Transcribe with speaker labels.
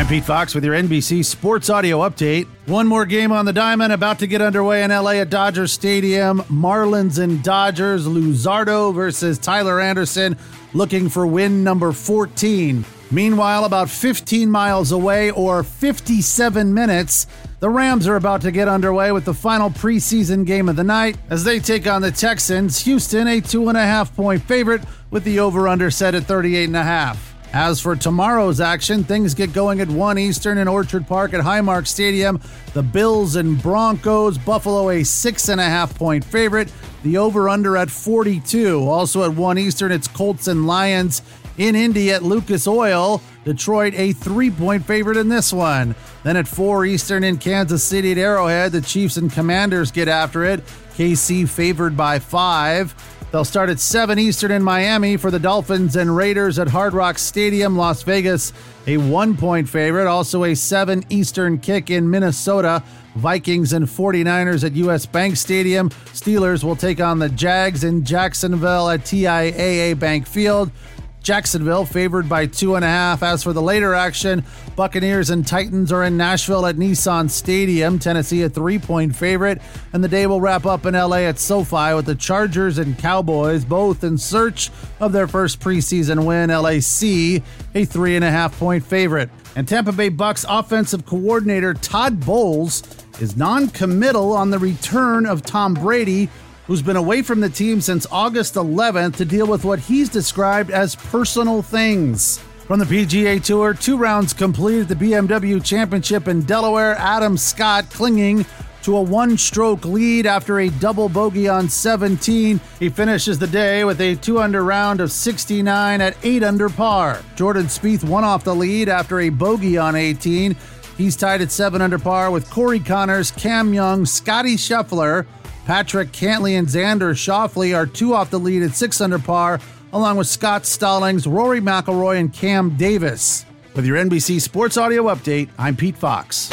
Speaker 1: I'm Pete Fox with your NBC Sports Audio Update. One more game on the diamond about to get underway in LA at Dodger Stadium. Marlins and Dodgers. Luzardo versus Tyler Anderson looking for win number 14. Meanwhile, about 15 miles away or 57 minutes, the Rams are about to get underway with the final preseason game of the night as they take on the Texans. Houston, a two and a half point favorite with the over under set at 38 and a half. As for tomorrow's action, things get going at 1 Eastern in Orchard Park at Highmark Stadium. The Bills and Broncos, Buffalo a six and a half point favorite. The over under at 42. Also at 1 Eastern, it's Colts and Lions in Indy at Lucas Oil. Detroit a three point favorite in this one. Then at 4 Eastern in Kansas City at Arrowhead, the Chiefs and Commanders get after it. KC favored by five. They'll start at 7 Eastern in Miami for the Dolphins and Raiders at Hard Rock Stadium, Las Vegas, a one point favorite. Also a 7 Eastern kick in Minnesota. Vikings and 49ers at US Bank Stadium. Steelers will take on the Jags in Jacksonville at TIAA Bank Field. Jacksonville favored by two and a half. As for the later action, Buccaneers and Titans are in Nashville at Nissan Stadium. Tennessee a three point favorite. And the day will wrap up in LA at SoFi with the Chargers and Cowboys both in search of their first preseason win. LAC a three and a half point favorite. And Tampa Bay Bucks offensive coordinator Todd Bowles is non committal on the return of Tom Brady who's been away from the team since August 11th to deal with what he's described as personal things. From the PGA Tour, two rounds completed the BMW Championship in Delaware, Adam Scott clinging to a one stroke lead after a double bogey on 17. He finishes the day with a two under round of 69 at 8 under par. Jordan Spieth one off the lead after a bogey on 18. He's tied at 7 under par with Corey Conners, Cam Young, Scotty Scheffler, Patrick Cantlay and Xander Schauffele are two off the lead at six under par, along with Scott Stallings, Rory McIlroy, and Cam Davis. With your NBC Sports Audio Update, I'm Pete Fox.